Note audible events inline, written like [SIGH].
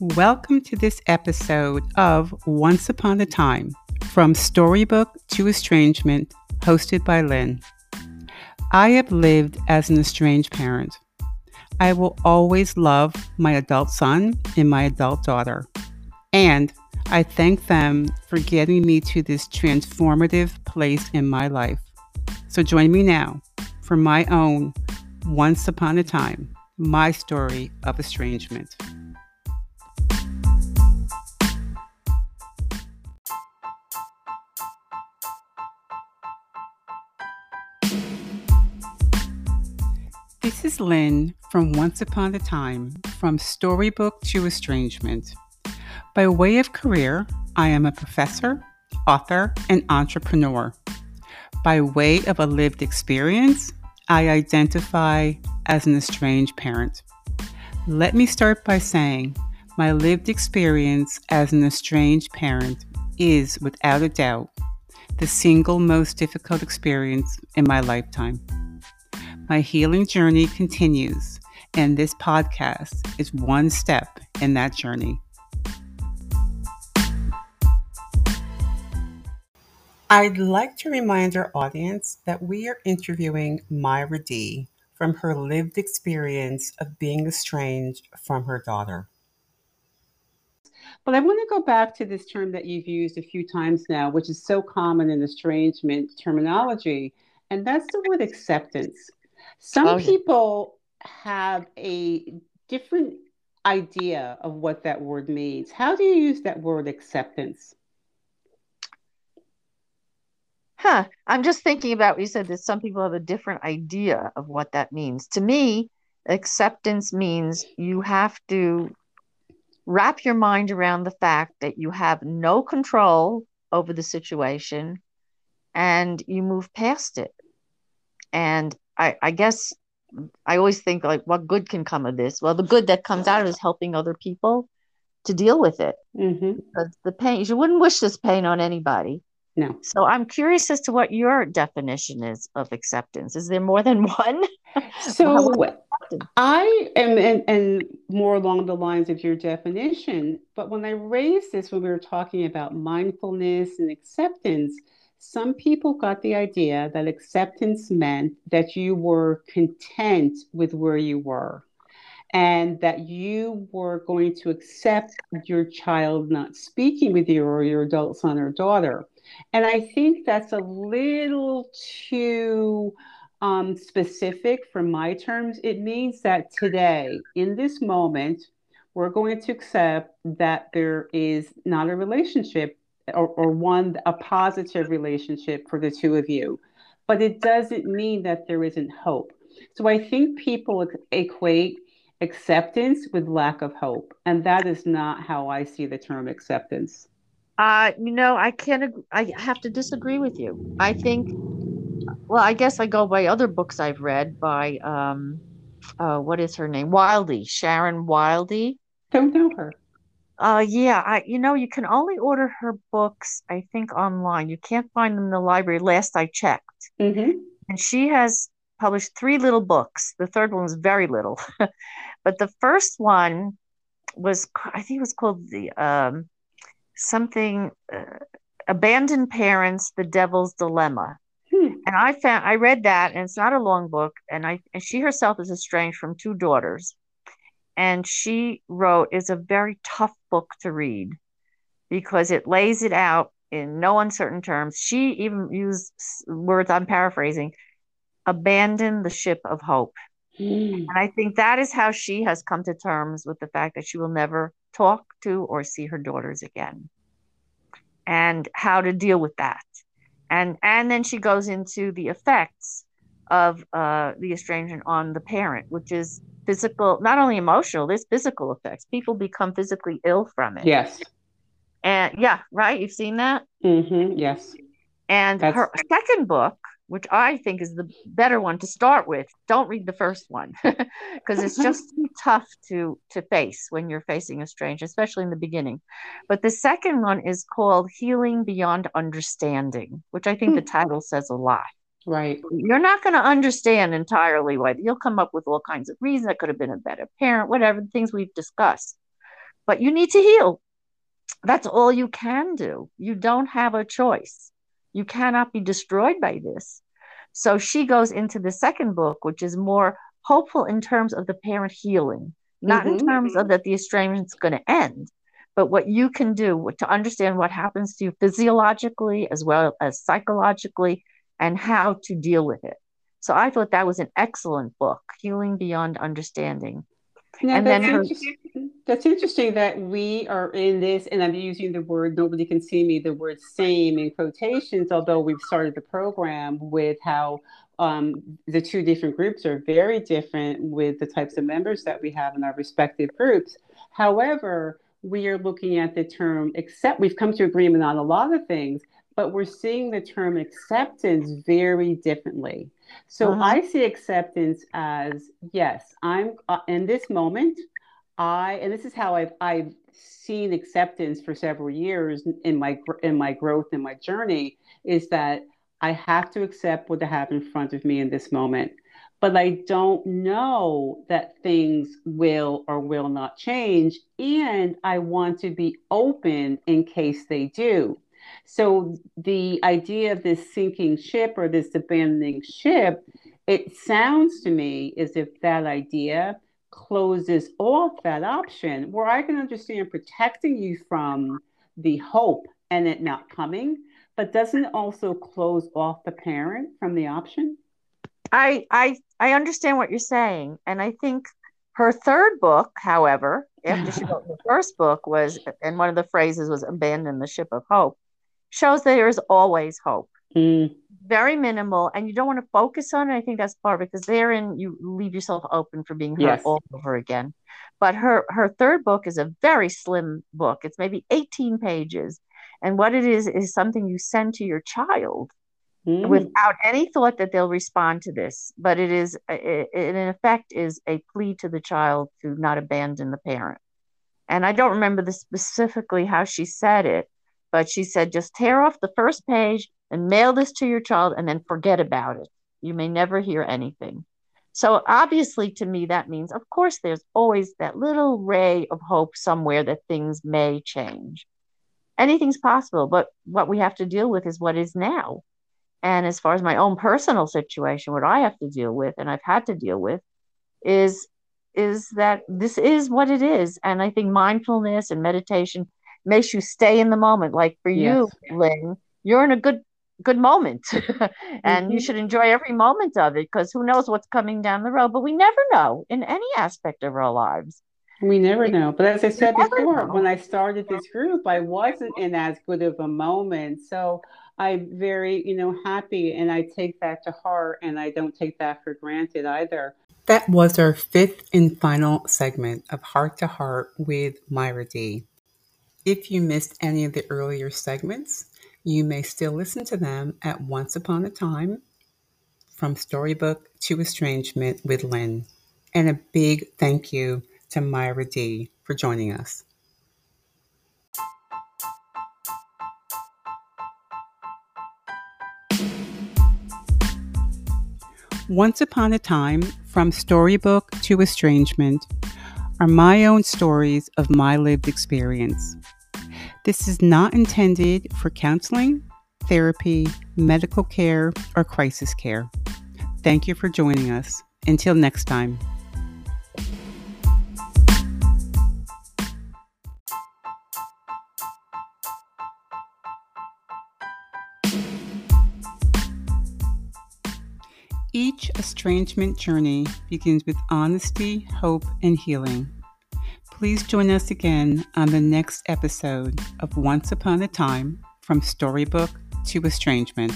Welcome to this episode of Once Upon a Time From Storybook to Estrangement, hosted by Lynn. I have lived as an estranged parent. I will always love my adult son and my adult daughter. And I thank them for getting me to this transformative place in my life. So join me now for my own Once Upon a Time, my story of estrangement. Lynn from Once Upon a Time, from Storybook to Estrangement. By way of career, I am a professor, author, and entrepreneur. By way of a lived experience, I identify as an estranged parent. Let me start by saying my lived experience as an estranged parent is, without a doubt, the single most difficult experience in my lifetime. My healing journey continues, and this podcast is one step in that journey. I'd like to remind our audience that we are interviewing Myra D from her lived experience of being estranged from her daughter. But I want to go back to this term that you've used a few times now, which is so common in estrangement terminology, and that's the word acceptance. Some oh, people have a different idea of what that word means. How do you use that word acceptance? Huh. I'm just thinking about what you said that some people have a different idea of what that means. To me, acceptance means you have to wrap your mind around the fact that you have no control over the situation and you move past it. And I, I guess I always think like, what good can come of this? Well, the good that comes out is helping other people to deal with it. Mm-hmm. Because the pain, you wouldn't wish this pain on anybody. No. So I'm curious as to what your definition is of acceptance. Is there more than [LAUGHS] one? So I am, and, and more along the lines of your definition. But when I raised this, when we were talking about mindfulness and acceptance, some people got the idea that acceptance meant that you were content with where you were and that you were going to accept your child not speaking with you or your adult son or daughter. And I think that's a little too um, specific for my terms. It means that today, in this moment, we're going to accept that there is not a relationship or, or one a positive relationship for the two of you. But it doesn't mean that there isn't hope. So i think people equate acceptance with lack of hope. And that is not how i see the term acceptance. Uh you know i can't i have to disagree with you. I think well i guess i go by other books i've read by um uh what is her name? Wildey sharon Wildey. Don't know her uh, yeah, I you know you can only order her books I think online. You can't find them in the library. Last I checked, mm-hmm. and she has published three little books. The third one was very little, [LAUGHS] but the first one was I think it was called the um, something uh, abandoned parents, the devil's dilemma. Hmm. And I found I read that, and it's not a long book. And I and she herself is estranged from two daughters, and she wrote is a very tough book to read because it lays it out in no uncertain terms. She even used words I'm paraphrasing abandon the ship of hope. Mm. And I think that is how she has come to terms with the fact that she will never talk to or see her daughters again and how to deal with that. And and then she goes into the effects of uh, the estrangement on the parent, which is physical, not only emotional, there's physical effects. People become physically ill from it. Yes. And yeah, right. You've seen that? Mm-hmm. Yes. And That's... her second book, which I think is the better one to start with, don't read the first one [LAUGHS] because it's just [LAUGHS] too tough to to face when you're facing a strange, especially in the beginning. But the second one is called Healing Beyond Understanding, which I think the hmm. [LAUGHS] title says a lot. Right. You're not going to understand entirely why you'll come up with all kinds of reasons. I could have been a better parent, whatever the things we've discussed. but you need to heal. That's all you can do. You don't have a choice. You cannot be destroyed by this. So she goes into the second book, which is more hopeful in terms of the parent healing, not mm-hmm. in terms of that the estrangement's going to end, but what you can do to understand what happens to you physiologically as well as psychologically and how to deal with it. So I thought that was an excellent book, Healing Beyond Understanding. Now, and that's, then her, interesting. that's interesting that we are in this, and I'm using the word nobody can see me, the word same in quotations, although we've started the program with how um, the two different groups are very different with the types of members that we have in our respective groups. However, we are looking at the term except We've come to agreement on a lot of things, but we're seeing the term acceptance very differently. So uh-huh. I see acceptance as yes, I'm uh, in this moment. I and this is how I've I've seen acceptance for several years in my in my growth in my journey is that I have to accept what I have in front of me in this moment but I don't know that things will or will not change. And I want to be open in case they do. So the idea of this sinking ship or this abandoning ship, it sounds to me as if that idea closes off that option where I can understand protecting you from the hope and it not coming, but doesn't it also close off the parent from the option? I I I understand what you're saying, and I think her third book, however, after she [LAUGHS] wrote the first book, was and one of the phrases was "abandon the ship of hope," shows that there is always hope. Mm. Very minimal, and you don't want to focus on it. I think that's part because therein you leave yourself open for being hurt yes. all over again. But her her third book is a very slim book. It's maybe 18 pages, and what it is is something you send to your child mm. without any thought that they'll respond to this. But it is, it, it, in effect, is a plea to the child to not abandon the parent. And I don't remember the specifically how she said it, but she said, just tear off the first page and mail this to your child and then forget about it. You may never hear anything. So obviously, to me, that means, of course, there's always that little ray of hope somewhere that things may change. Anything's possible, but what we have to deal with is what is now. And as far as my own personal situation, what I have to deal with and I've had to deal with is is that this is what it is. And I think mindfulness and meditation makes you stay in the moment. Like for yes. you, Lynn, you're in a good good moment [LAUGHS] and mm-hmm. you should enjoy every moment of it because who knows what's coming down the road but we never know in any aspect of our lives we never know but as i said before know. when i started this group i wasn't in as good of a moment so I'm very, you know, happy and I take that to heart and I don't take that for granted either. That was our fifth and final segment of Heart to Heart with Myra D. If you missed any of the earlier segments, you may still listen to them at Once Upon a Time from Storybook to Estrangement with Lynn. And a big thank you to Myra D for joining us. Once Upon a Time, From Storybook to Estrangement, are my own stories of my lived experience. This is not intended for counseling, therapy, medical care, or crisis care. Thank you for joining us. Until next time. Each estrangement journey begins with honesty, hope, and healing. Please join us again on the next episode of Once Upon a Time from Storybook to Estrangement.